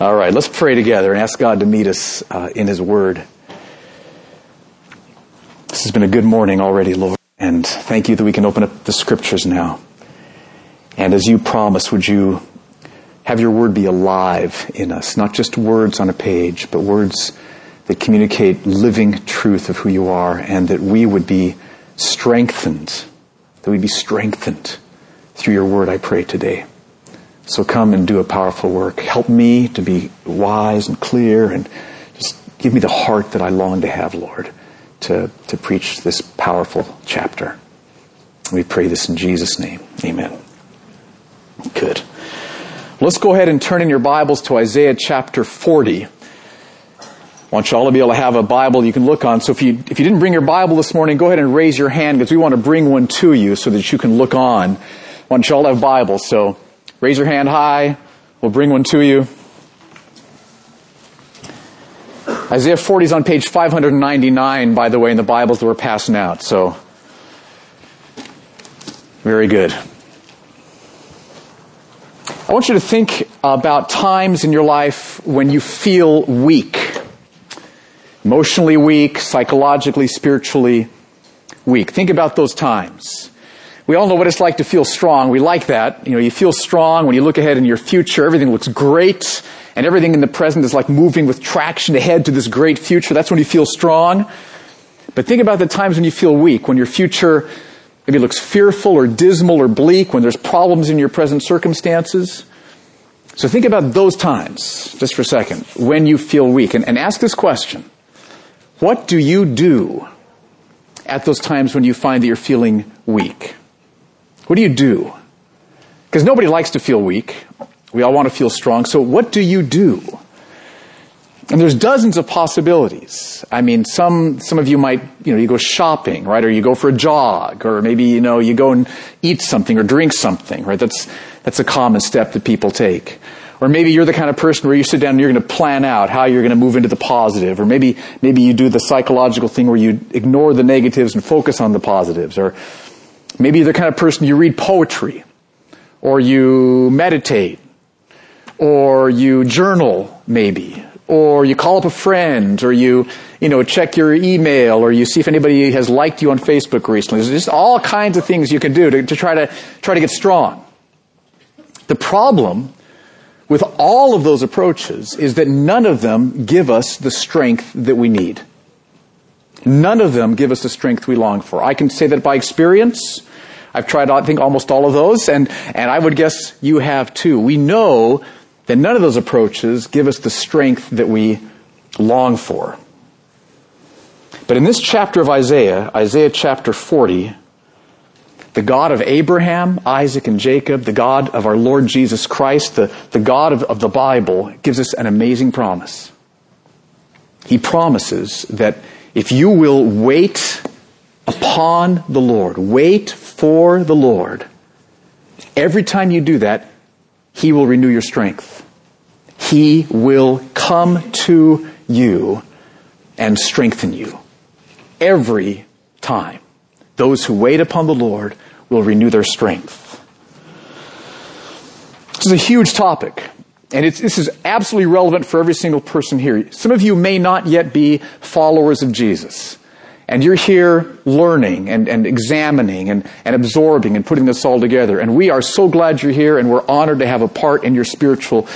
All right, let's pray together and ask God to meet us uh, in His Word. This has been a good morning already, Lord, and thank you that we can open up the Scriptures now. And as you promised, would you have your Word be alive in us, not just words on a page, but words that communicate living truth of who you are, and that we would be strengthened, that we'd be strengthened through your Word, I pray today. So come and do a powerful work. Help me to be wise and clear and just give me the heart that I long to have, Lord, to, to preach this powerful chapter. We pray this in Jesus' name. Amen. Good. Let's go ahead and turn in your Bibles to Isaiah chapter 40. I want you all to be able to have a Bible you can look on. So if you, if you didn't bring your Bible this morning, go ahead and raise your hand because we want to bring one to you so that you can look on. I want you all to have Bibles. So Raise your hand high. We'll bring one to you. Isaiah 40 is on page 599, by the way, in the Bibles that we're passing out. So, very good. I want you to think about times in your life when you feel weak. Emotionally weak, psychologically, spiritually weak. Think about those times. We all know what it's like to feel strong. We like that. You know, you feel strong when you look ahead in your future. Everything looks great. And everything in the present is like moving with traction ahead to this great future. That's when you feel strong. But think about the times when you feel weak, when your future maybe looks fearful or dismal or bleak, when there's problems in your present circumstances. So think about those times, just for a second, when you feel weak. And, and ask this question. What do you do at those times when you find that you're feeling weak? What do you do? Because nobody likes to feel weak. We all want to feel strong. So what do you do? And there's dozens of possibilities. I mean, some, some of you might, you know, you go shopping, right? Or you go for a jog, or maybe, you know, you go and eat something or drink something, right? That's, that's a common step that people take. Or maybe you're the kind of person where you sit down and you're going to plan out how you're going to move into the positive. Or maybe, maybe you do the psychological thing where you ignore the negatives and focus on the positives. Or, Maybe you're the kind of person you read poetry, or you meditate, or you journal, maybe, or you call up a friend, or you, you know, check your email, or you see if anybody has liked you on Facebook recently. There's just all kinds of things you can do to, to try to try to get strong. The problem with all of those approaches is that none of them give us the strength that we need. None of them give us the strength we long for. I can say that by experience. I've tried, I think, almost all of those, and, and I would guess you have too. We know that none of those approaches give us the strength that we long for. But in this chapter of Isaiah, Isaiah chapter 40, the God of Abraham, Isaac, and Jacob, the God of our Lord Jesus Christ, the, the God of, of the Bible, gives us an amazing promise. He promises that if you will wait upon the Lord, wait for the Lord, every time you do that, He will renew your strength. He will come to you and strengthen you. Every time. Those who wait upon the Lord will renew their strength. This is a huge topic. And this is absolutely relevant for every single person here. Some of you may not yet be followers of Jesus. And you're here learning and, and examining and, and absorbing and putting this all together. And we are so glad you're here and we're honored to have a part in your spiritual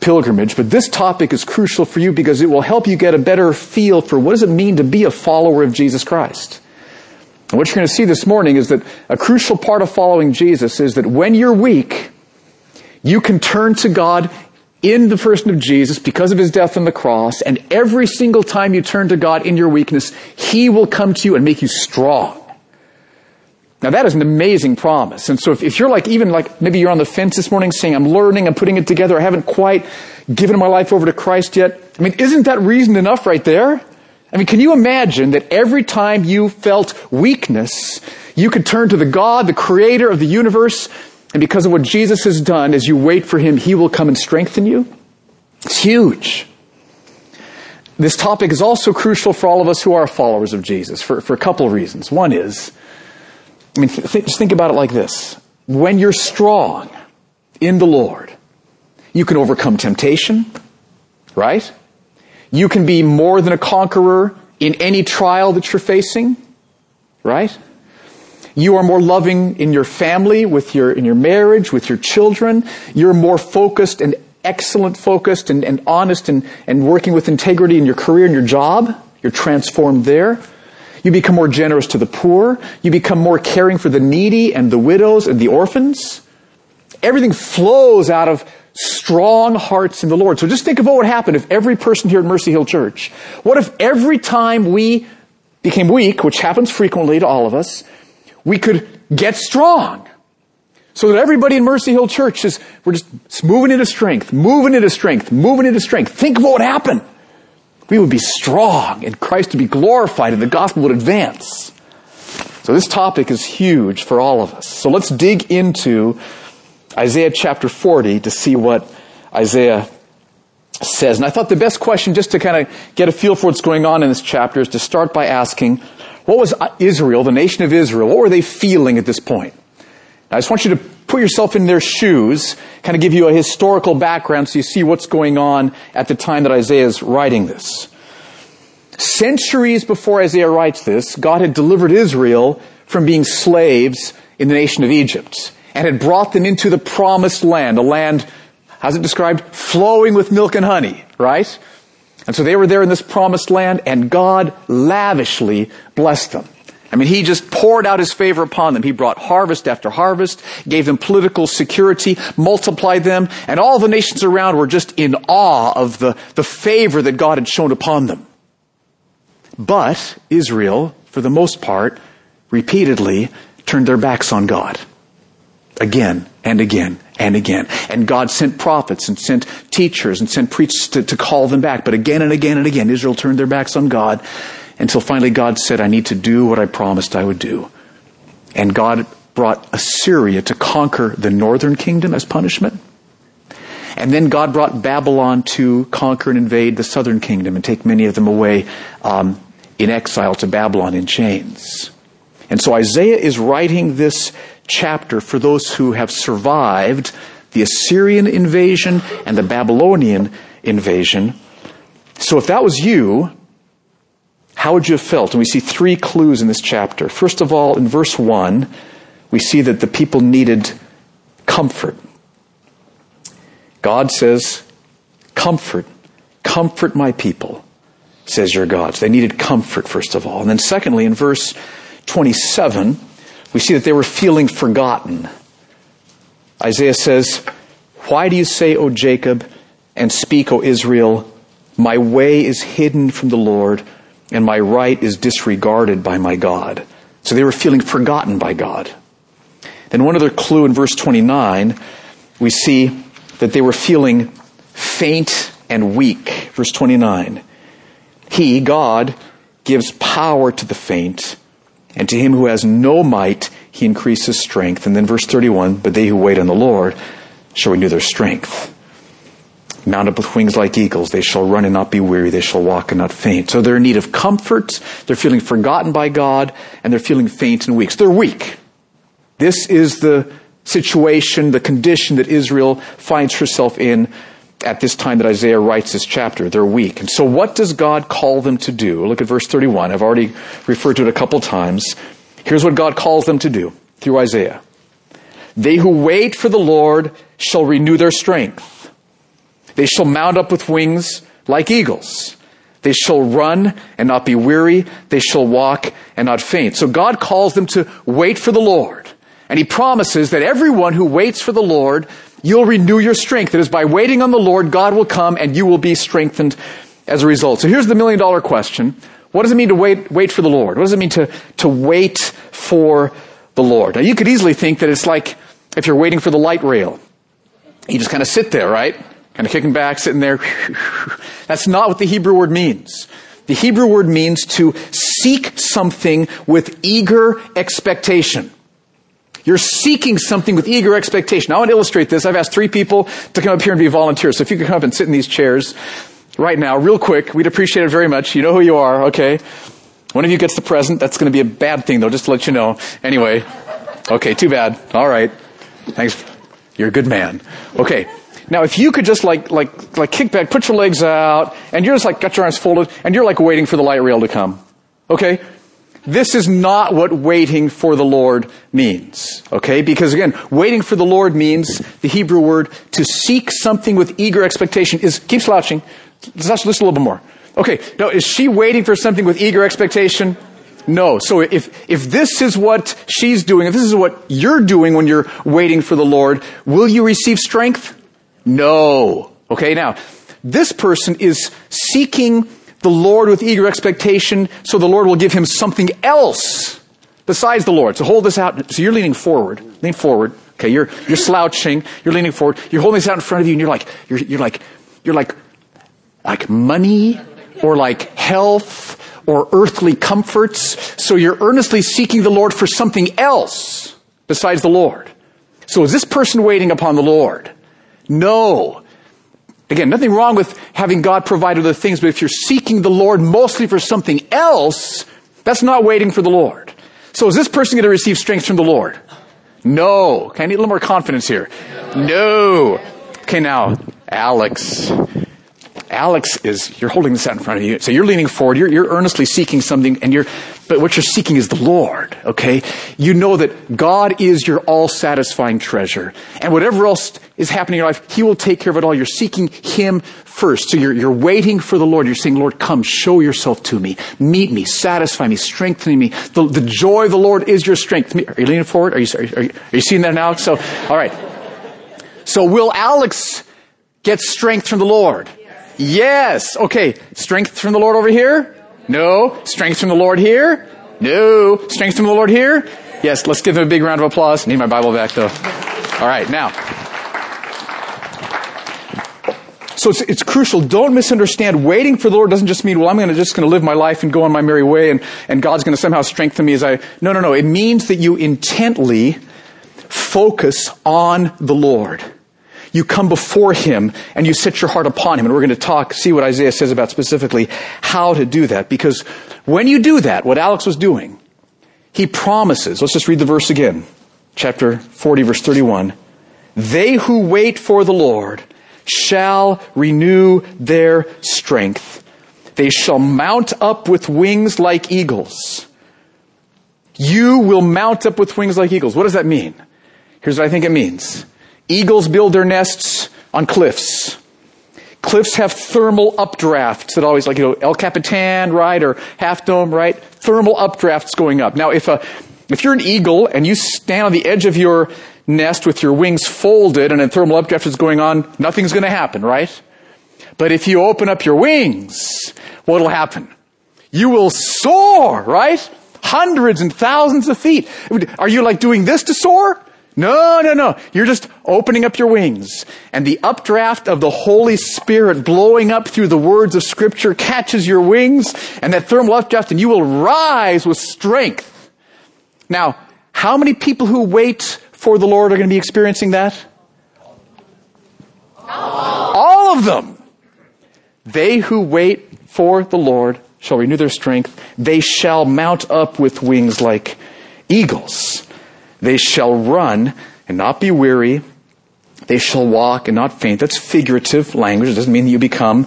pilgrimage. But this topic is crucial for you because it will help you get a better feel for what does it mean to be a follower of Jesus Christ. And what you're going to see this morning is that a crucial part of following Jesus is that when you're weak, you can turn to God in the person of Jesus because of his death on the cross, and every single time you turn to God in your weakness, he will come to you and make you strong. Now that is an amazing promise. And so if, if, you're like, even like, maybe you're on the fence this morning saying, I'm learning, I'm putting it together, I haven't quite given my life over to Christ yet. I mean, isn't that reason enough right there? I mean, can you imagine that every time you felt weakness, you could turn to the God, the creator of the universe, and because of what Jesus has done, as you wait for Him, He will come and strengthen you. It's huge. This topic is also crucial for all of us who are followers of Jesus for, for a couple of reasons. One is, I mean, th- just think about it like this. When you're strong in the Lord, you can overcome temptation. right? You can be more than a conqueror in any trial that you're facing, right? You are more loving in your family, with your, in your marriage, with your children. You're more focused and excellent focused and, and honest and, and working with integrity in your career and your job. You're transformed there. You become more generous to the poor. You become more caring for the needy and the widows and the orphans. Everything flows out of strong hearts in the Lord. So just think of what would happen if every person here at Mercy Hill Church, what if every time we became weak, which happens frequently to all of us, we could get strong. So that everybody in Mercy Hill Church is, we're just moving into strength, moving into strength, moving into strength. Think of what would happen. We would be strong and Christ would be glorified and the gospel would advance. So this topic is huge for all of us. So let's dig into Isaiah chapter 40 to see what Isaiah says. And I thought the best question just to kind of get a feel for what's going on in this chapter is to start by asking, what was Israel, the nation of Israel, what were they feeling at this point? I just want you to put yourself in their shoes, kind of give you a historical background so you see what's going on at the time that Isaiah is writing this. Centuries before Isaiah writes this, God had delivered Israel from being slaves in the nation of Egypt and had brought them into the promised land, a land, how's it described? Flowing with milk and honey, right? And so they were there in this promised land and God lavishly blessed them. I mean, he just poured out his favor upon them. He brought harvest after harvest, gave them political security, multiplied them, and all the nations around were just in awe of the, the favor that God had shown upon them. But Israel, for the most part, repeatedly turned their backs on God. Again and again and again. And God sent prophets and sent teachers and sent preachers to, to call them back. But again and again and again, Israel turned their backs on God until finally God said, I need to do what I promised I would do. And God brought Assyria to conquer the northern kingdom as punishment. And then God brought Babylon to conquer and invade the southern kingdom and take many of them away um, in exile to Babylon in chains. And so Isaiah is writing this chapter for those who have survived the Assyrian invasion and the Babylonian invasion. So if that was you, how would you have felt? And we see three clues in this chapter. First of all, in verse 1, we see that the people needed comfort. God says, Comfort, comfort my people, says your God. So they needed comfort, first of all. And then, secondly, in verse 27, we see that they were feeling forgotten. Isaiah says, Why do you say, O Jacob, and speak, O Israel, my way is hidden from the Lord? and my right is disregarded by my God. So they were feeling forgotten by God. Then one other clue in verse 29, we see that they were feeling faint and weak. Verse 29. He, God, gives power to the faint, and to him who has no might, he increases strength. And then verse 31, but they who wait on the Lord shall renew their strength mount up with wings like eagles. They shall run and not be weary. They shall walk and not faint. So they're in need of comfort. They're feeling forgotten by God and they're feeling faint and weak. So they're weak. This is the situation, the condition that Israel finds herself in at this time that Isaiah writes this chapter. They're weak. And so what does God call them to do? Look at verse 31. I've already referred to it a couple times. Here's what God calls them to do through Isaiah. They who wait for the Lord shall renew their strength. They shall mount up with wings like eagles. They shall run and not be weary. They shall walk and not faint. So God calls them to wait for the Lord. And He promises that everyone who waits for the Lord, you'll renew your strength. It is by waiting on the Lord, God will come and you will be strengthened as a result. So here's the million dollar question. What does it mean to wait, wait for the Lord? What does it mean to, to wait for the Lord? Now you could easily think that it's like if you're waiting for the light rail. You just kind of sit there, right? kind of kicking back, sitting there. That's not what the Hebrew word means. The Hebrew word means to seek something with eager expectation. You're seeking something with eager expectation. I want to illustrate this. I've asked three people to come up here and be volunteers. So if you could come up and sit in these chairs right now, real quick, we'd appreciate it very much. You know who you are, okay? One of you gets the present. That's going to be a bad thing, though, just to let you know. Anyway, okay, too bad. All right. Thanks. You're a good man. Okay. Now, if you could just like, like, like kick back, put your legs out, and you're just like, got your arms folded, and you're like waiting for the light rail to come. Okay? This is not what waiting for the Lord means. Okay? Because again, waiting for the Lord means the Hebrew word to seek something with eager expectation is, keep slouching. Let's listen a little bit more. Okay. Now, is she waiting for something with eager expectation? No. So if, if this is what she's doing, if this is what you're doing when you're waiting for the Lord, will you receive strength? No. Okay, now, this person is seeking the Lord with eager expectation, so the Lord will give him something else besides the Lord. So hold this out. So you're leaning forward. Lean forward. Okay, you're, you're slouching. You're leaning forward. You're holding this out in front of you and you're like, you're, you're like, you're like, like money or like health or earthly comforts. So you're earnestly seeking the Lord for something else besides the Lord. So is this person waiting upon the Lord? No. Again, nothing wrong with having God provide other things, but if you're seeking the Lord mostly for something else, that's not waiting for the Lord. So is this person going to receive strength from the Lord? No. Okay, I need a little more confidence here. No. Okay, now, Alex. Alex is, you're holding this out in front of you. So you're leaning forward. You're, you're earnestly seeking something and you're, but what you're seeking is the Lord. Okay. You know that God is your all satisfying treasure. And whatever else is happening in your life, He will take care of it all. You're seeking Him first. So you're, you're waiting for the Lord. You're saying, Lord, come, show yourself to me. Meet me, satisfy me, strengthen me. The, the joy of the Lord is your strength. Are you leaning forward? Are you, are you, are you seeing that now? So, all right. So will Alex get strength from the Lord? Yes. Okay. Strength from the Lord over here? No. Strength from the Lord here? No. Strength from the Lord here? Yes. Let's give him a big round of applause. Need my Bible back though. All right. Now. So it's, it's, crucial. Don't misunderstand. Waiting for the Lord doesn't just mean, well, I'm to just going to live my life and go on my merry way and, and God's going to somehow strengthen me as I, no, no, no. It means that you intently focus on the Lord you come before Him and you set your heart upon Him. And we're going to talk, see what Isaiah says about specifically how to do that. Because when you do that, what Alex was doing, he promises, let's just read the verse again. Chapter 40, verse 31. They who wait for the Lord shall renew their strength. They shall mount up with wings like eagles. You will mount up with wings like eagles. What does that mean? Here's what I think it means. Eagles build their nests on cliffs. Cliffs have thermal updrafts that always, like, you know, El Capitan, right, or Half Dome, right? Thermal updrafts going up. Now, if a, if you're an eagle and you stand on the edge of your nest with your wings folded and a thermal updraft is going on, nothing's going to happen, right? But if you open up your wings, what'll happen? You will soar, right? Hundreds and thousands of feet. Are you like doing this to soar? No, no, no. You're just opening up your wings. And the updraft of the Holy Spirit blowing up through the words of Scripture catches your wings and that thermal updraft and you will rise with strength. Now, how many people who wait for the Lord are going to be experiencing that? All of them. They who wait for the Lord shall renew their strength. They shall mount up with wings like eagles. They shall run and not be weary. They shall walk and not faint. That's figurative language. It doesn't mean that you become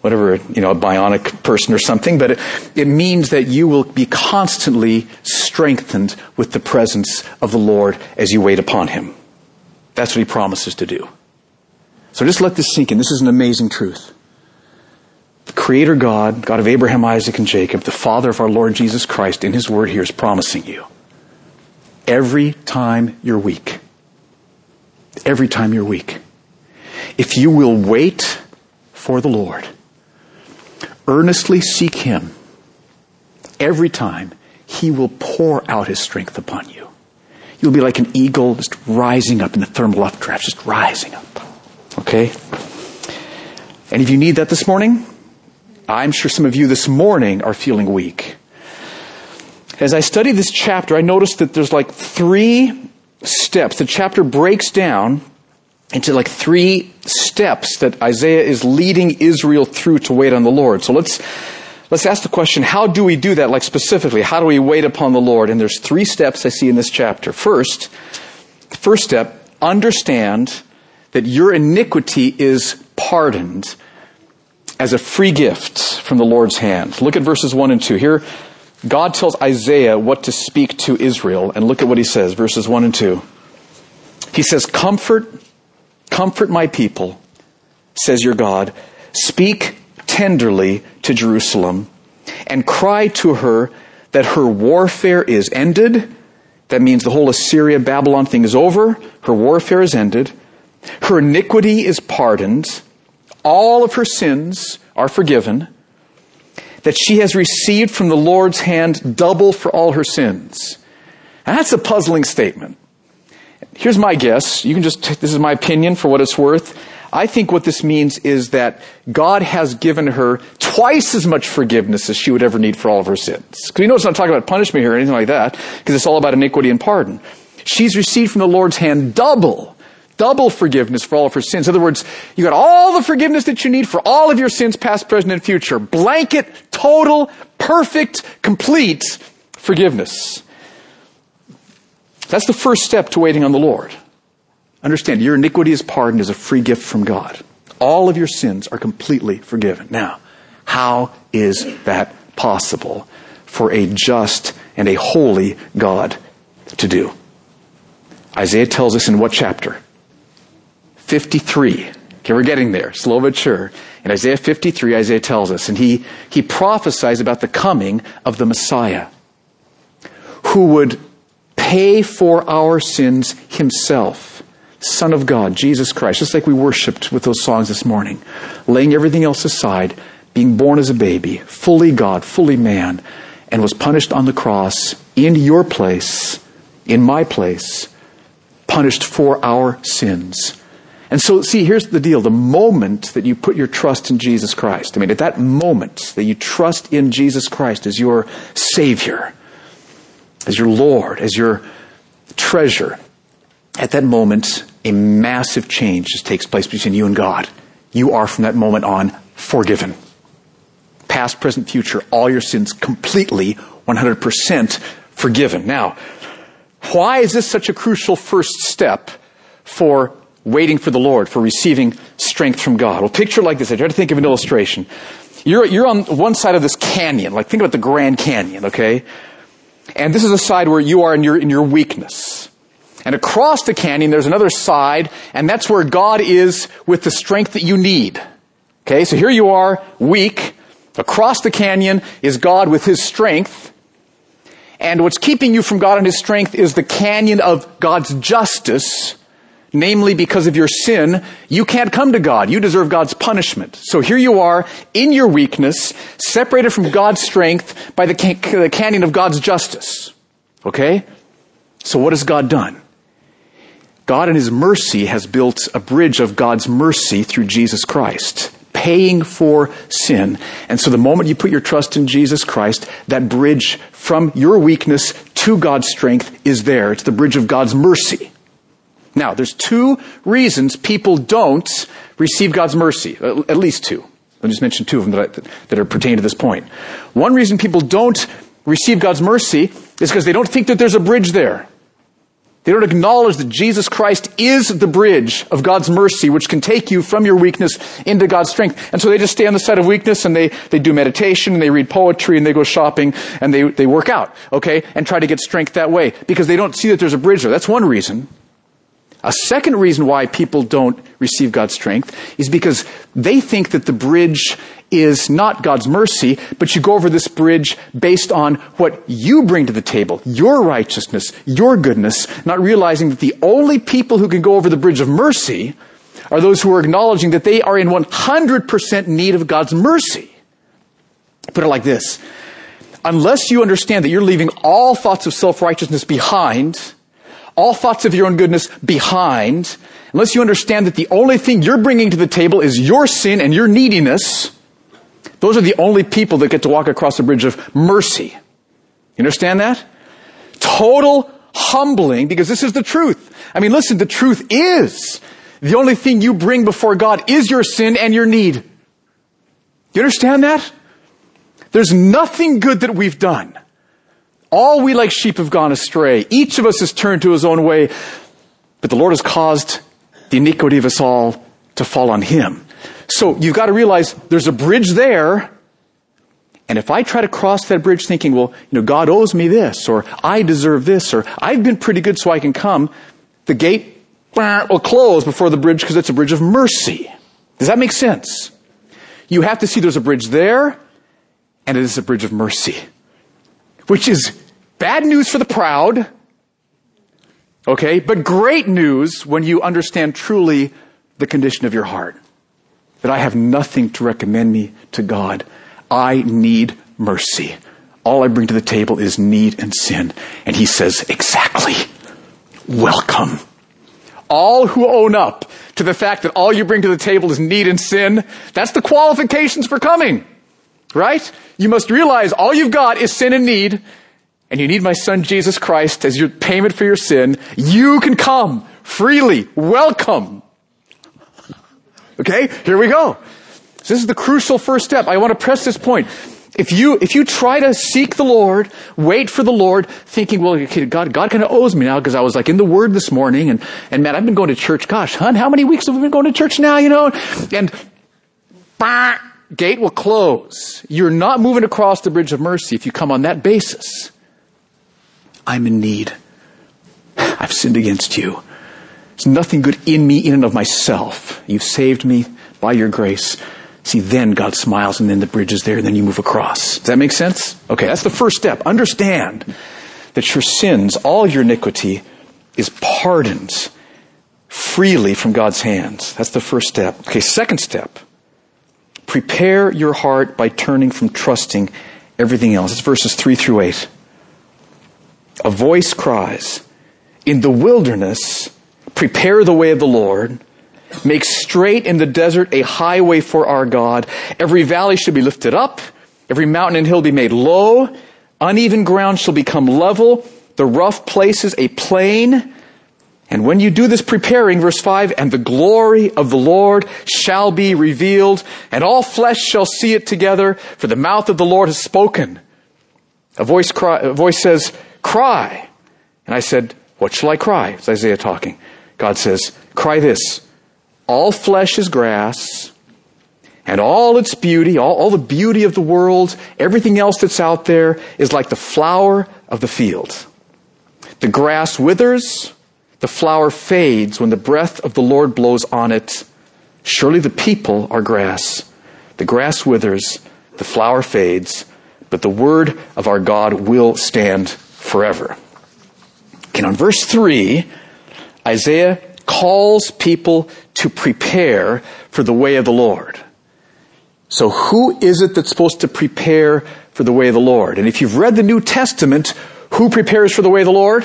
whatever, you know, a bionic person or something, but it, it means that you will be constantly strengthened with the presence of the Lord as you wait upon Him. That's what He promises to do. So just let this sink in. This is an amazing truth. The Creator God, God of Abraham, Isaac, and Jacob, the Father of our Lord Jesus Christ, in His Word here is promising you every time you're weak. Every time you're weak. If you will wait for the Lord, earnestly seek Him, every time He will pour out His strength upon you. You'll be like an eagle just rising up in the thermal updraft, just rising up. Okay? And if you need that this morning, I'm sure some of you this morning are feeling weak. As I study this chapter, I noticed that there's like three steps. The chapter breaks down into like three steps that Isaiah is leading Israel through to wait on the Lord. So let's, let's ask the question, how do we do that? Like specifically, how do we wait upon the Lord? And there's three steps I see in this chapter. First, first step, understand that your iniquity is pardoned as a free gift from the Lord's hand. Look at verses 1 and 2. Here, God tells Isaiah what to speak to Israel, and look at what he says, verses 1 and 2. He says, Comfort, comfort my people, says your God. Speak tenderly to Jerusalem, and cry to her that her warfare is ended. That means the whole Assyria Babylon thing is over. Her warfare is ended. Her iniquity is pardoned. All of her sins are forgiven. That she has received from the Lord's hand double for all her sins. And that's a puzzling statement. Here's my guess. You can just, this is my opinion for what it's worth. I think what this means is that God has given her twice as much forgiveness as she would ever need for all of her sins. Because you know it's not talking about punishment here or anything like that, because it's all about iniquity and pardon. She's received from the Lord's hand double, double forgiveness for all of her sins. In other words, you got all the forgiveness that you need for all of your sins, past, present, and future. Blanket, total, perfect, complete forgiveness. That's the first step to waiting on the Lord. Understand, your iniquity is pardoned as a free gift from God. All of your sins are completely forgiven. Now, how is that possible for a just and a holy God to do? Isaiah tells us in what chapter? 53. Okay, we're getting there, slow but sure. In Isaiah 53, Isaiah tells us, and he, he prophesies about the coming of the Messiah, who would pay for our sins himself Son of God, Jesus Christ, just like we worshiped with those songs this morning, laying everything else aside, being born as a baby, fully God, fully man, and was punished on the cross in your place, in my place, punished for our sins. And so, see, here's the deal. The moment that you put your trust in Jesus Christ, I mean, at that moment that you trust in Jesus Christ as your Savior, as your Lord, as your treasure, at that moment, a massive change just takes place between you and God. You are from that moment on forgiven. Past, present, future, all your sins completely, 100% forgiven. Now, why is this such a crucial first step for waiting for the Lord, for receiving strength from God? Well, picture like this. I try to think of an illustration. You're, you're on one side of this canyon, like think about the Grand Canyon, okay? And this is a side where you are in your, in your weakness. And across the canyon, there's another side, and that's where God is with the strength that you need. Okay, so here you are, weak. Across the canyon is God with His strength. And what's keeping you from God and His strength is the canyon of God's justice. Namely, because of your sin, you can't come to God. You deserve God's punishment. So here you are, in your weakness, separated from God's strength by the, the canyon of God's justice. Okay? So what has God done? God in His mercy has built a bridge of God's mercy through Jesus Christ, paying for sin. And so the moment you put your trust in Jesus Christ, that bridge from your weakness to God's strength is there. It's the bridge of God's mercy. Now, there's two reasons people don't receive God's mercy, at least two. I'll just mention two of them that, I, that are pertaining to this point. One reason people don't receive God's mercy is because they don't think that there's a bridge there. They don't acknowledge that Jesus Christ is the bridge of God's mercy, which can take you from your weakness into God's strength. And so they just stay on the side of weakness and they, they do meditation and they read poetry and they go shopping and they, they work out, okay, and try to get strength that way because they don't see that there's a bridge there. That's one reason. A second reason why people don't receive God's strength is because they think that the bridge is not God's mercy, but you go over this bridge based on what you bring to the table, your righteousness, your goodness, not realizing that the only people who can go over the bridge of mercy are those who are acknowledging that they are in 100% need of God's mercy. Put it like this. Unless you understand that you're leaving all thoughts of self-righteousness behind, all thoughts of your own goodness behind, unless you understand that the only thing you're bringing to the table is your sin and your neediness, those are the only people that get to walk across the bridge of mercy. You understand that? Total humbling because this is the truth. I mean, listen, the truth is the only thing you bring before God is your sin and your need. You understand that? There's nothing good that we've done. All we like sheep have gone astray. Each of us has turned to his own way. But the Lord has caused the iniquity of us all to fall on him. So you've got to realize there's a bridge there. And if I try to cross that bridge thinking, well, you know, God owes me this, or I deserve this, or I've been pretty good so I can come, the gate will close before the bridge because it's a bridge of mercy. Does that make sense? You have to see there's a bridge there, and it is a bridge of mercy. Which is bad news for the proud, okay, but great news when you understand truly the condition of your heart. That I have nothing to recommend me to God. I need mercy. All I bring to the table is need and sin. And he says, exactly. Welcome. All who own up to the fact that all you bring to the table is need and sin, that's the qualifications for coming. Right? You must realize all you've got is sin and need, and you need my son Jesus Christ as your payment for your sin. You can come freely. Welcome. Okay? Here we go. So this is the crucial first step. I want to press this point. If you, if you try to seek the Lord, wait for the Lord, thinking, well, God, God kind of owes me now because I was like in the Word this morning and, and man, I've been going to church. Gosh, hon, how many weeks have we been going to church now, you know? And, bah, gate will close. You're not moving across the bridge of mercy if you come on that basis. I'm in need. I've sinned against you. There's nothing good in me in and of myself. You've saved me by your grace. See, then God smiles and then the bridge is there and then you move across. Does that make sense? Okay, that's the first step. Understand that your sins, all your iniquity, is pardoned freely from God's hands. That's the first step. Okay, second step. Prepare your heart by turning from trusting everything else. It's verses 3 through 8. A voice cries, In the wilderness, prepare the way of the Lord Make straight in the desert a highway for our God. Every valley should be lifted up. Every mountain and hill be made low. Uneven ground shall become level. The rough places a plain. And when you do this preparing, verse 5, and the glory of the Lord shall be revealed, and all flesh shall see it together, for the mouth of the Lord has spoken. A voice, cry, a voice says, cry. And I said, what shall I cry? It's Isaiah talking. God says, cry this. All flesh is grass, and all its beauty, all, all the beauty of the world, everything else that's out there is like the flower of the field. The grass withers, the flower fades when the breath of the Lord blows on it. Surely the people are grass. The grass withers, the flower fades, but the word of our God will stand forever. Okay, on verse 3, Isaiah calls people to prepare for the way of the Lord. So who is it that's supposed to prepare for the way of the Lord? And if you've read the New Testament, who prepares for the way of the Lord?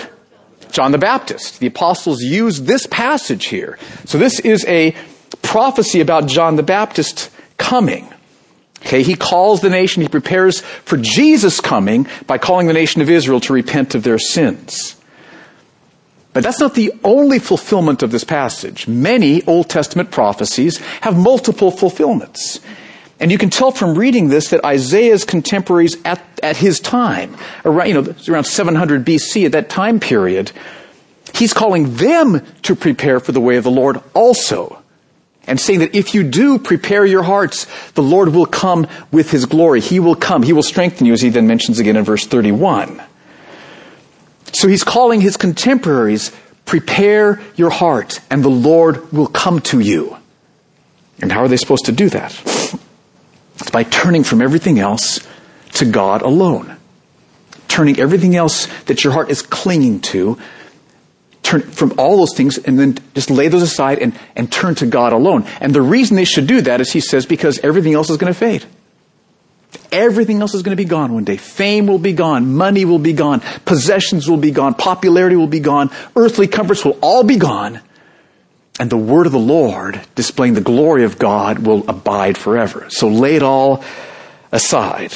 John the Baptist. The apostles use this passage here. So this is a prophecy about John the Baptist coming. Okay, he calls the nation, he prepares for Jesus coming by calling the nation of Israel to repent of their sins. But that's not the only fulfillment of this passage. Many Old Testament prophecies have multiple fulfillments. And you can tell from reading this that Isaiah's contemporaries at, at his time, around, you know, around 700 BC, at that time period, he's calling them to prepare for the way of the Lord also. And saying that if you do prepare your hearts, the Lord will come with his glory. He will come. He will strengthen you, as he then mentions again in verse 31. So he's calling his contemporaries, prepare your heart and the Lord will come to you. And how are they supposed to do that? It's by turning from everything else to God alone. Turning everything else that your heart is clinging to, turn from all those things and then just lay those aside and, and turn to God alone. And the reason they should do that is he says because everything else is going to fade. Everything else is going to be gone one day. Fame will be gone. Money will be gone. Possessions will be gone. Popularity will be gone. Earthly comforts will all be gone. And the word of the Lord, displaying the glory of God, will abide forever. So lay it all aside.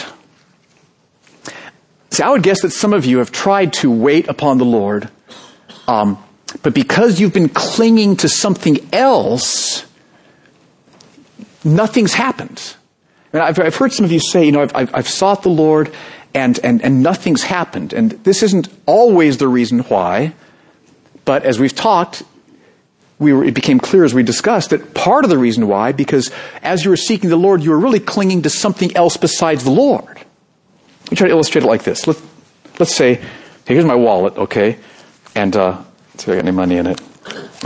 See, I would guess that some of you have tried to wait upon the Lord, um, but because you've been clinging to something else, nothing's happened. And I've, I've heard some of you say, you know, I've, I've, I've sought the Lord and, and, and nothing's happened. And this isn't always the reason why, but as we've talked, we were, it became clear as we discussed that part of the reason why, because as you were seeking the Lord, you were really clinging to something else besides the Lord. Let me try to illustrate it like this. Let, let's say, here's my wallet, okay? And, uh, see if I got any money in it.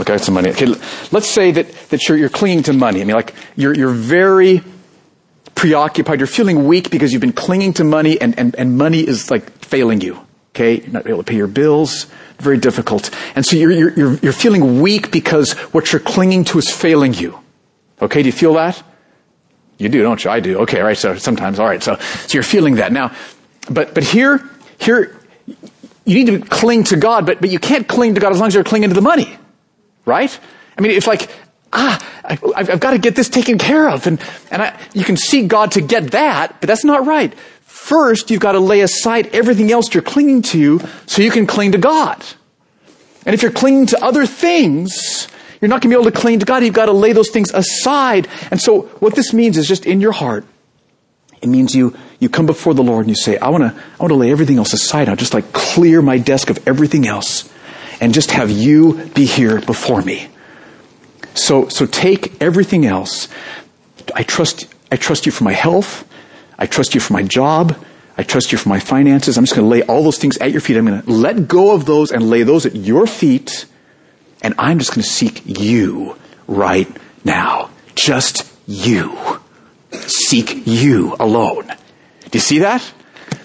Okay, I got some money. Okay, let's say that, that you're, you're clinging to money. I mean, like, you're, you're very preoccupied. You're feeling weak because you've been clinging to money and, and, and money is like failing you. Okay? You're not able to pay your bills. Very difficult. And so you're, you're, you're feeling weak because what you're clinging to is failing you. Okay? Do you feel that? You do, don't you? I do. Okay, right. So sometimes, all right. So, so you're feeling that now. But, but here, here, you need to cling to God, but, but you can't cling to God as long as you're clinging to the money. Right? I mean, it's like, ah, I, have got to get this taken care of. And, and I, you can see God to get that, but that's not right. First, you've got to lay aside everything else you're clinging to so you can cling to God. And if you're clinging to other things, you're not going to be able to cling to God. You've got to lay those things aside. And so what this means is just in your heart, it means you, you come before the Lord and you say, I want to, I want to lay everything else aside. I'll just like clear my desk of everything else and just have you be here before me. So, so take everything else. I trust, I trust you for my health. I trust you for my job. I trust you for my finances. I'm just going to lay all those things at your feet. I'm going to let go of those and lay those at your feet. And I'm just going to seek you right now. Just you. Seek you alone. Do you see that?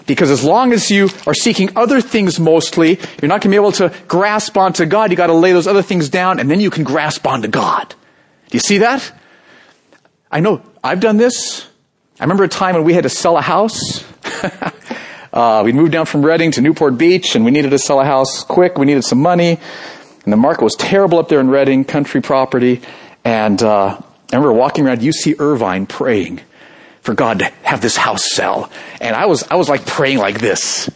Because as long as you are seeking other things mostly, you're not going to be able to grasp onto God. You got to lay those other things down and then you can grasp onto God. Do you see that? I know I've done this. I remember a time when we had to sell a house. uh, we moved down from Redding to Newport Beach and we needed to sell a house quick. We needed some money. And the market was terrible up there in Redding, country property. And uh, I remember walking around UC Irvine praying for God to have this house sell. And I was, I was like praying like this.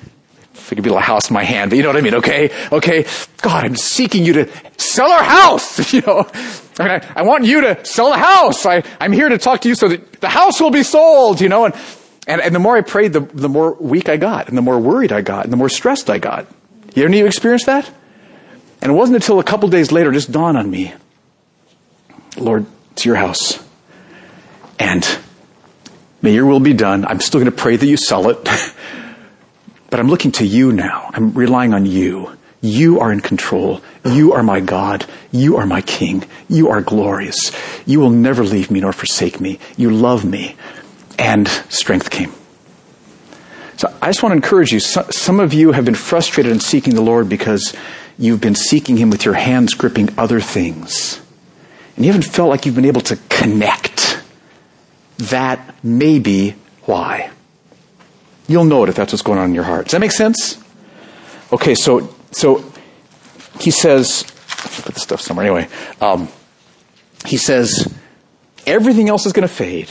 If it could be a house in my hand, but you know what I mean? Okay, okay. God, I'm seeking you to sell our house, you know. I mean, I, I want you to sell the house. I, I'm here to talk to you so that the house will be sold, you know. And, and, and the more I prayed, the, the more weak I got, and the more worried I got, and the more stressed I got. You ever experience that? And it wasn't until a couple days later just dawned on me, Lord, it's your house. And May your will be done. I'm still going to pray that you sell it. but I'm looking to you now. I'm relying on you. You are in control. You are my God. You are my King. You are glorious. You will never leave me nor forsake me. You love me. And strength came. So I just want to encourage you. Some of you have been frustrated in seeking the Lord because you've been seeking Him with your hands gripping other things. And you haven't felt like you've been able to connect that may be why. You'll know it if that's what's going on in your heart. Does that make sense? Okay, so so he says, put the stuff somewhere anyway. Um, he says everything else is going to fade.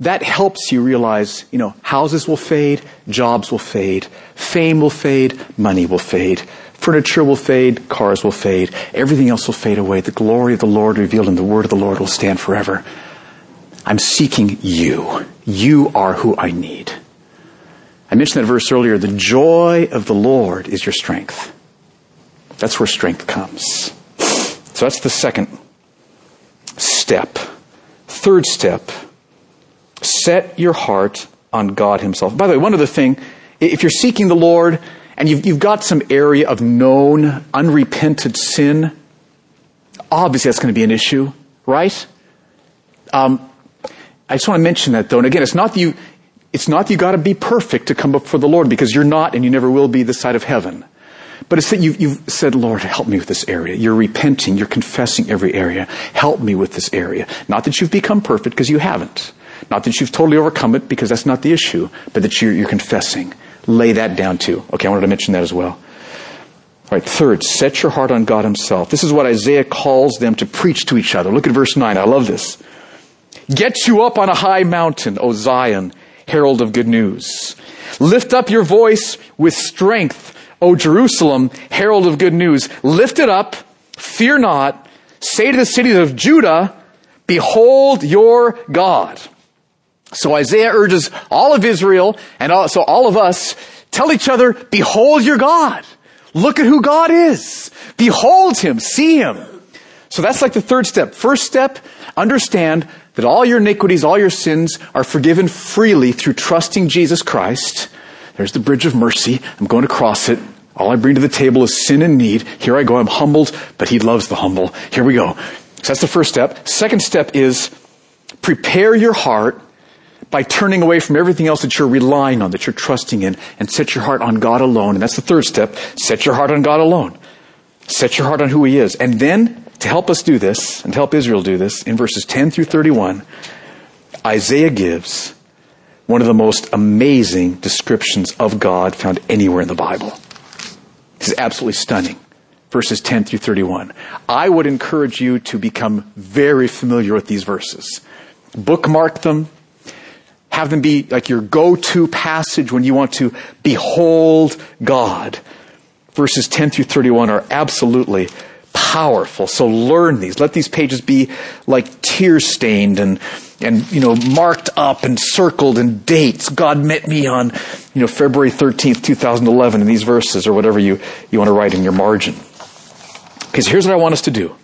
That helps you realize, you know, houses will fade, jobs will fade, fame will fade, money will fade, furniture will fade, cars will fade, everything else will fade away. The glory of the Lord revealed in the word of the Lord will stand forever. I'm seeking you. You are who I need. I mentioned that verse earlier. The joy of the Lord is your strength. That's where strength comes. So that's the second step. Third step, set your heart on God Himself. By the way, one other thing, if you're seeking the Lord and you've, you've got some area of known, unrepented sin, obviously that's going to be an issue, right? Um, I just want to mention that though. And again, it's not that you, it's not that you gotta be perfect to come before the Lord because you're not and you never will be this side of heaven. But it's that you've, you've said, Lord, help me with this area. You're repenting. You're confessing every area. Help me with this area. Not that you've become perfect because you haven't. Not that you've totally overcome it because that's not the issue, but that you're, you're confessing. Lay that down too. Okay, I wanted to mention that as well. All right, third, set your heart on God Himself. This is what Isaiah calls them to preach to each other. Look at verse 9. I love this. Get you up on a high mountain, O Zion, herald of good news. Lift up your voice with strength, O Jerusalem, herald of good news. Lift it up, fear not. Say to the cities of Judah, behold your God. So Isaiah urges all of Israel and also all of us, tell each other, behold your God. Look at who God is. Behold him, see him. So that's like the third step. First step, understand that all your iniquities, all your sins are forgiven freely through trusting Jesus Christ. There's the bridge of mercy. I'm going to cross it. All I bring to the table is sin and need. Here I go. I'm humbled, but he loves the humble. Here we go. So that's the first step. Second step is prepare your heart by turning away from everything else that you're relying on, that you're trusting in, and set your heart on God alone. And that's the third step. Set your heart on God alone. Set your heart on who He is. And then to help us do this, and to help Israel do this, in verses 10 through 31, Isaiah gives one of the most amazing descriptions of God found anywhere in the Bible. This is absolutely stunning. Verses 10 through 31. I would encourage you to become very familiar with these verses. Bookmark them. Have them be like your go-to passage when you want to behold God. Verses 10 through 31 are absolutely powerful. So learn these. Let these pages be like tear stained and, and, you know, marked up and circled and dates. God met me on, you know, February 13th, 2011 in these verses or whatever you, you want to write in your margin. Because here's what I want us to do.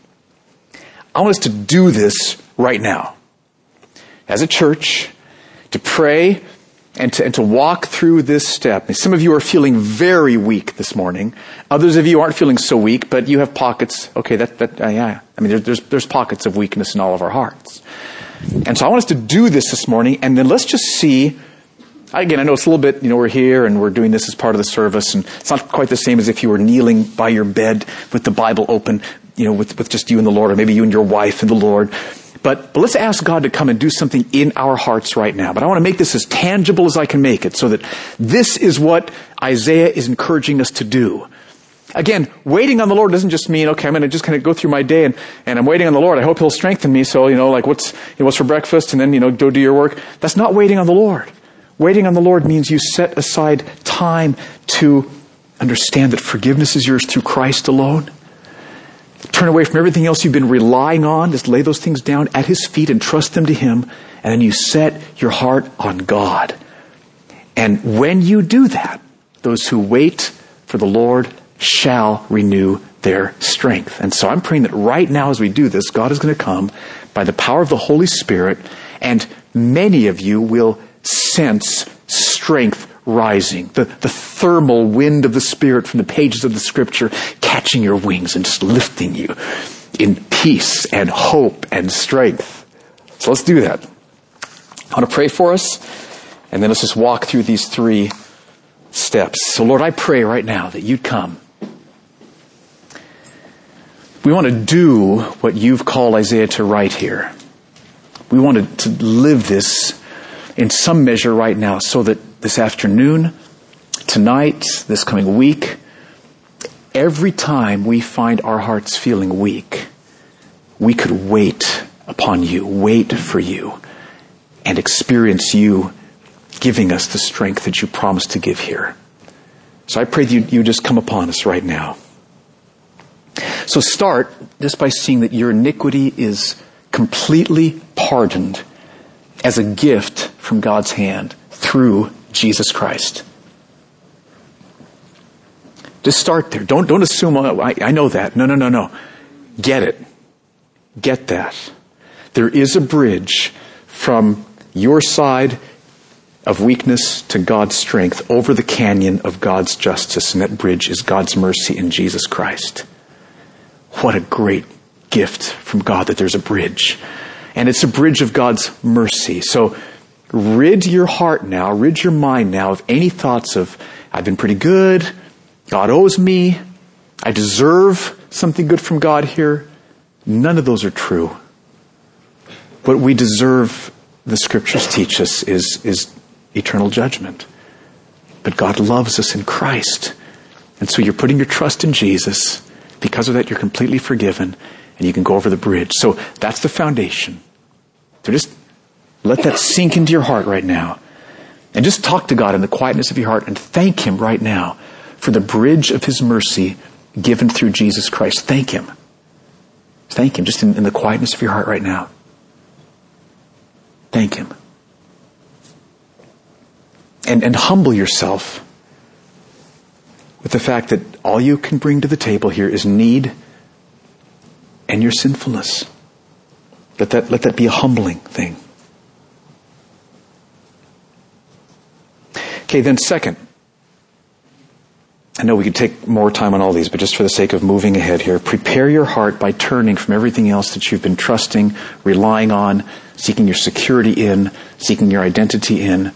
I want us to do this right now. As a church, to pray and to, and to walk through this step. Some of you are feeling very weak this morning. Others of you aren't feeling so weak, but you have pockets. Okay, that, that, uh, yeah. I mean, there, there's, there's pockets of weakness in all of our hearts. And so I want us to do this this morning, and then let's just see. Again, I know it's a little bit, you know, we're here and we're doing this as part of the service, and it's not quite the same as if you were kneeling by your bed with the Bible open, you know, with, with just you and the Lord, or maybe you and your wife and the Lord. But, but let's ask God to come and do something in our hearts right now. But I want to make this as tangible as I can make it so that this is what Isaiah is encouraging us to do. Again, waiting on the Lord doesn't just mean, okay, I'm going to just kind of go through my day and, and I'm waiting on the Lord. I hope He'll strengthen me. So, you know, like what's, you know, what's for breakfast and then, you know, go do your work. That's not waiting on the Lord. Waiting on the Lord means you set aside time to understand that forgiveness is yours through Christ alone Turn away from everything else you've been relying on. Just lay those things down at His feet and trust them to Him. And then you set your heart on God. And when you do that, those who wait for the Lord shall renew their strength. And so I'm praying that right now as we do this, God is going to come by the power of the Holy Spirit and many of you will sense strength rising, the, the thermal wind of the Spirit from the pages of the Scripture catching your wings and just lifting you in peace and hope and strength. So let's do that. I want to pray for us, and then let's just walk through these three steps. So, Lord, I pray right now that you'd come. We want to do what you've called Isaiah to write here. We want to live this in some measure right now so that this afternoon, tonight, this coming week, every time we find our hearts feeling weak, we could wait upon you, wait for you, and experience you giving us the strength that you promised to give here. So I pray that you, you just come upon us right now. So start just by seeing that your iniquity is completely pardoned as a gift from God's hand through Jesus Christ. Just start there. Don't, don't assume, oh, I, I know that. No, no, no, no. Get it. Get that. There is a bridge from your side of weakness to God's strength over the canyon of God's justice, and that bridge is God's mercy in Jesus Christ. What a great gift from God that there's a bridge. And it's a bridge of God's mercy. So rid your heart now, rid your mind now of any thoughts of, I've been pretty good, God owes me, I deserve something good from God here. None of those are true. What we deserve, the scriptures teach us, is, is eternal judgment. But God loves us in Christ. And so you're putting your trust in Jesus. Because of that, you're completely forgiven and you can go over the bridge. So that's the foundation. So just let that sink into your heart right now. And just talk to God in the quietness of your heart and thank Him right now for the bridge of His mercy given through Jesus Christ. Thank Him. Thank Him just in, in the quietness of your heart right now. Thank Him. And, and humble yourself with the fact that all you can bring to the table here is need and your sinfulness. Let that, let that be a humbling thing. Okay, then second, I know we could take more time on all these, but just for the sake of moving ahead here, prepare your heart by turning from everything else that you've been trusting, relying on, seeking your security in, seeking your identity in.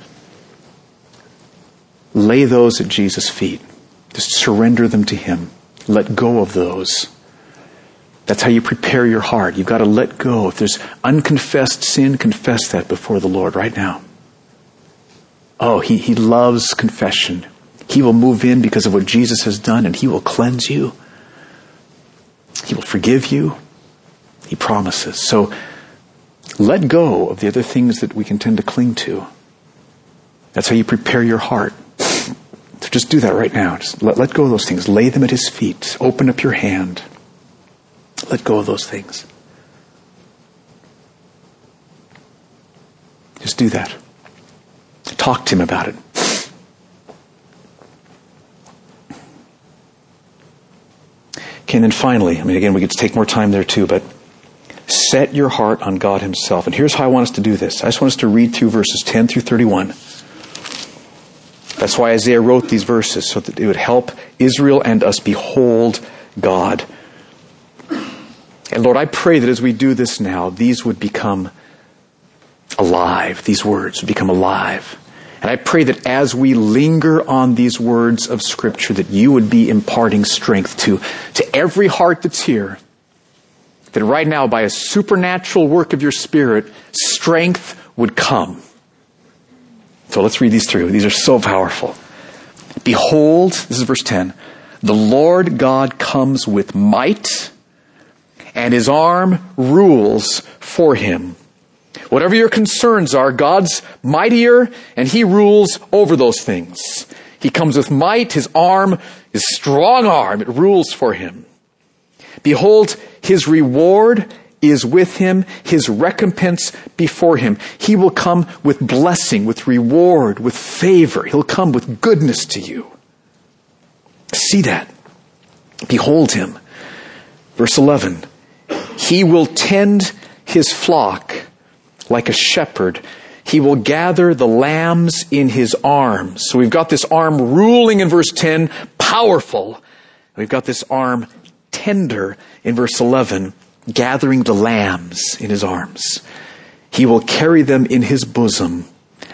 Lay those at Jesus' feet. Just surrender them to Him. Let go of those. That's how you prepare your heart. You've got to let go. If there's unconfessed sin, confess that before the Lord right now. Oh, He, he loves confession. He will move in because of what Jesus has done and He will cleanse you. He will forgive you. He promises. So let go of the other things that we can tend to cling to. That's how you prepare your heart. So just do that right now. Just let, let go of those things. Lay them at His feet. Open up your hand. Let go of those things. Just do that. Talk to Him about it. Okay, and then finally, I mean, again, we could take more time there too, but set your heart on God Himself. And here's how I want us to do this. I just want us to read through verses 10 through 31. That's why Isaiah wrote these verses, so that it would help Israel and us behold God. And Lord, I pray that as we do this now, these would become alive. These words would become alive. And I pray that as we linger on these words of Scripture, that you would be imparting strength to, to every heart that's here. That right now, by a supernatural work of your Spirit, strength would come. So let's read these through. These are so powerful. Behold, this is verse 10. The Lord God comes with might, and his arm rules for him. Whatever your concerns are, God's mightier and He rules over those things. He comes with might, His arm, His strong arm, it rules for Him. Behold, His reward is with Him, His recompense before Him. He will come with blessing, with reward, with favor. He'll come with goodness to you. See that. Behold Him. Verse 11. He will tend His flock like a shepherd. He will gather the lambs in his arms. So we've got this arm ruling in verse 10, powerful. We've got this arm tender in verse 11, gathering the lambs in his arms. He will carry them in his bosom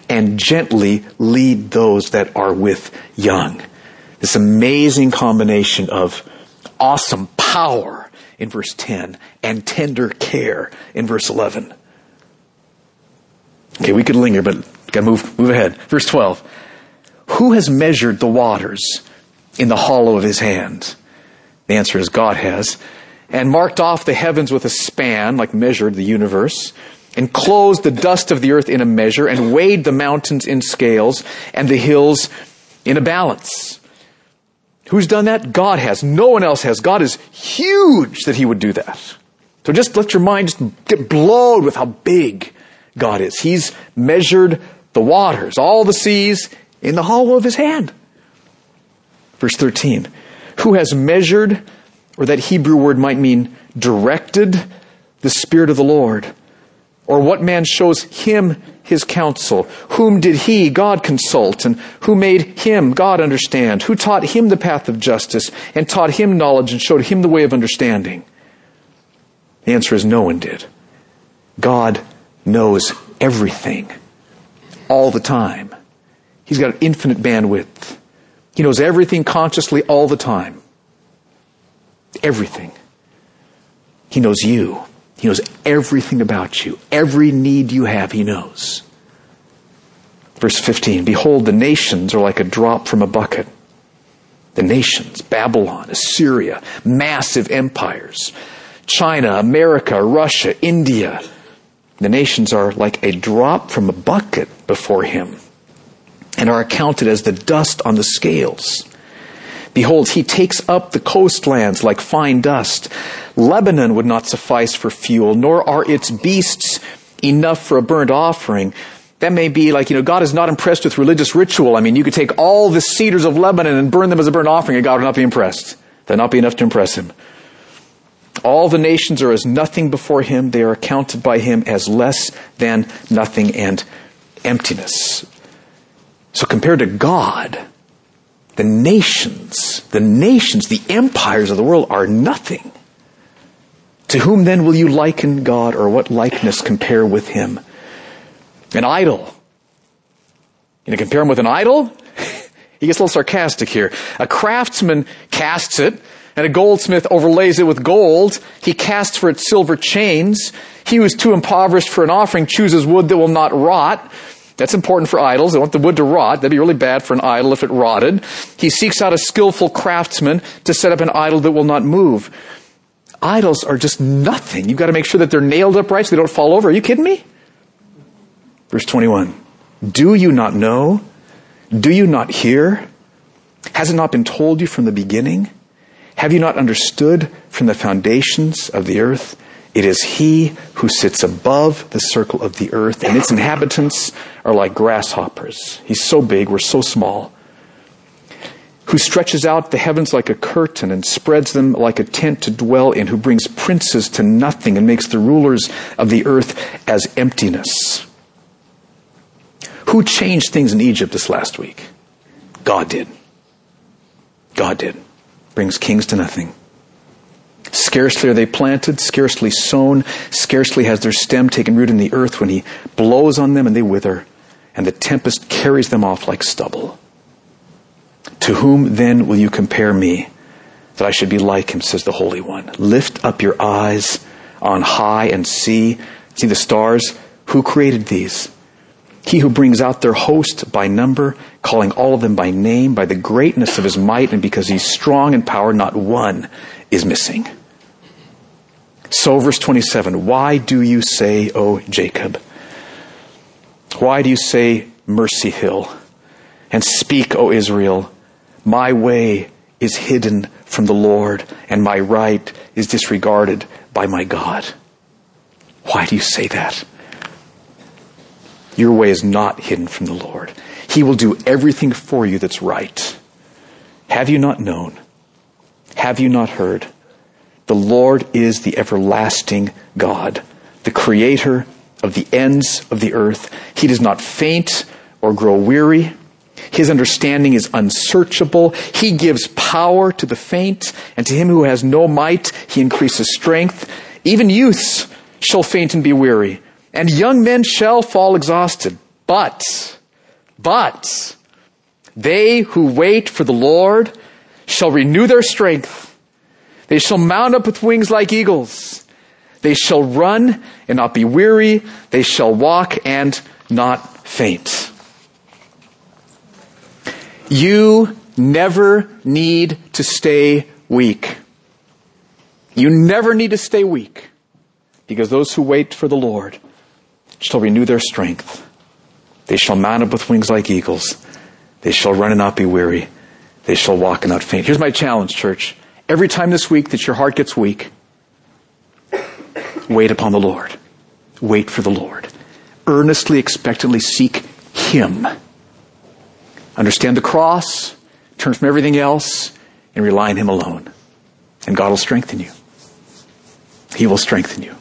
and gently lead those that are with young. This amazing combination of awesome power in verse 10 and tender care in verse 11. Okay, we could linger, but gotta move, move ahead. Verse 12. Who has measured the waters in the hollow of his hand? The answer is God has. And marked off the heavens with a span, like measured the universe, and closed the dust of the earth in a measure, and weighed the mountains in scales, and the hills in a balance. Who's done that? God has. No one else has. God is huge that he would do that. So just let your mind just get blown with how big God is. He's measured the waters, all the seas, in the hollow of his hand. Verse 13. Who has measured, or that Hebrew word might mean directed, the Spirit of the Lord? Or what man shows him his counsel? Whom did he, God, consult? And who made him, God, understand? Who taught him the path of justice and taught him knowledge and showed him the way of understanding? The answer is no one did. God knows everything all the time. He's got infinite bandwidth. He knows everything consciously all the time. Everything. He knows you. He knows everything about you. Every need you have, He knows. Verse 15 Behold, the nations are like a drop from a bucket. The nations, Babylon, Assyria, massive empires, China, America, Russia, India, the nations are like a drop from a bucket before him and are accounted as the dust on the scales. Behold, he takes up the coastlands like fine dust. Lebanon would not suffice for fuel, nor are its beasts enough for a burnt offering. That may be like, you know, God is not impressed with religious ritual. I mean, you could take all the cedars of Lebanon and burn them as a burnt offering and God would not be impressed. That'd not be enough to impress him. All the nations are as nothing before him. They are accounted by him as less than nothing and emptiness. So compared to God, the nations, the nations, the empires of the world are nothing. To whom then will you liken God or what likeness compare with him? An idol. You know, compare him with an idol? he gets a little sarcastic here. A craftsman casts it and a goldsmith overlays it with gold. He casts for it silver chains. He who is too impoverished for an offering chooses wood that will not rot. That's important for idols. They want the wood to rot. That'd be really bad for an idol if it rotted. He seeks out a skillful craftsman to set up an idol that will not move. Idols are just nothing. You've got to make sure that they're nailed up right so they don't fall over. Are you kidding me? Verse 21. Do you not know? Do you not hear? Has it not been told you from the beginning? Have you not understood from the foundations of the earth? It is he who sits above the circle of the earth, and its inhabitants are like grasshoppers. He's so big, we're so small. Who stretches out the heavens like a curtain and spreads them like a tent to dwell in, who brings princes to nothing and makes the rulers of the earth as emptiness. Who changed things in Egypt this last week? God did. God did brings kings to nothing. Scarcely are they planted, scarcely sown, scarcely has their stem taken root in the earth when he blows on them and they wither, and the tempest carries them off like stubble. To whom then will you compare me, that I should be like him, says the Holy One? Lift up your eyes on high and see, see the stars. Who created these? He who brings out their host by number, calling all of them by name, by the greatness of his might, and because he's strong in power, not one is missing. So, verse 27 Why do you say, O Jacob? Why do you say, Mercy Hill? And speak, O Israel, my way is hidden from the Lord, and my right is disregarded by my God. Why do you say that? Your way is not hidden from the Lord. He will do everything for you that's right. Have you not known? Have you not heard? The Lord is the everlasting God, the creator of the ends of the earth. He does not faint or grow weary. His understanding is unsearchable. He gives power to the faint, and to him who has no might, he increases strength. Even youths shall faint and be weary, and young men shall fall exhausted. But, but, they who wait for the Lord shall renew their strength. They shall mount up with wings like eagles. They shall run and not be weary. They shall walk and not faint. You never need to stay weak. You never need to stay weak because those who wait for the Lord shall renew their strength. They shall mount up with wings like eagles. They shall run and not be weary. They shall walk and not faint. Here's my challenge, church. Every time this week that your heart gets weak, wait upon the Lord. Wait for the Lord. Earnestly, expectantly seek Him. Understand the cross, turn from everything else, and rely on Him alone. And God will strengthen you. He will strengthen you.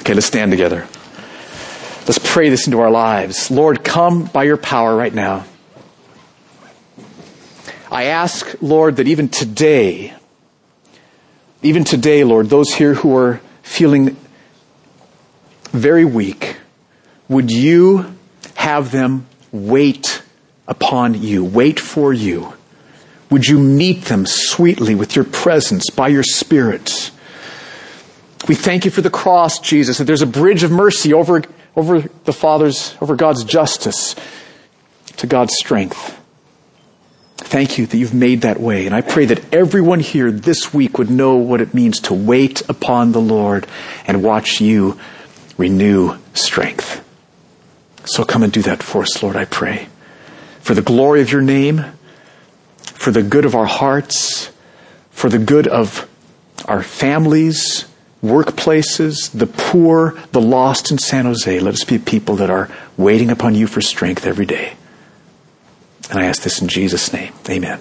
Okay, let's stand together. Let's pray this into our lives. Lord, come by your power right now. I ask, Lord, that even today, even today, Lord, those here who are feeling very weak, would you have them wait upon you, wait for you? Would you meet them sweetly with your presence by your Spirit? We thank you for the cross, Jesus, that there's a bridge of mercy over over the Father's, over God's justice to God's strength. Thank you that you've made that way. And I pray that everyone here this week would know what it means to wait upon the Lord and watch you renew strength. So come and do that for us, Lord, I pray. For the glory of your name, for the good of our hearts, for the good of our families, workplaces, the poor, the lost in San Jose. Let us be people that are waiting upon you for strength every day. And I ask this in Jesus' name. Amen.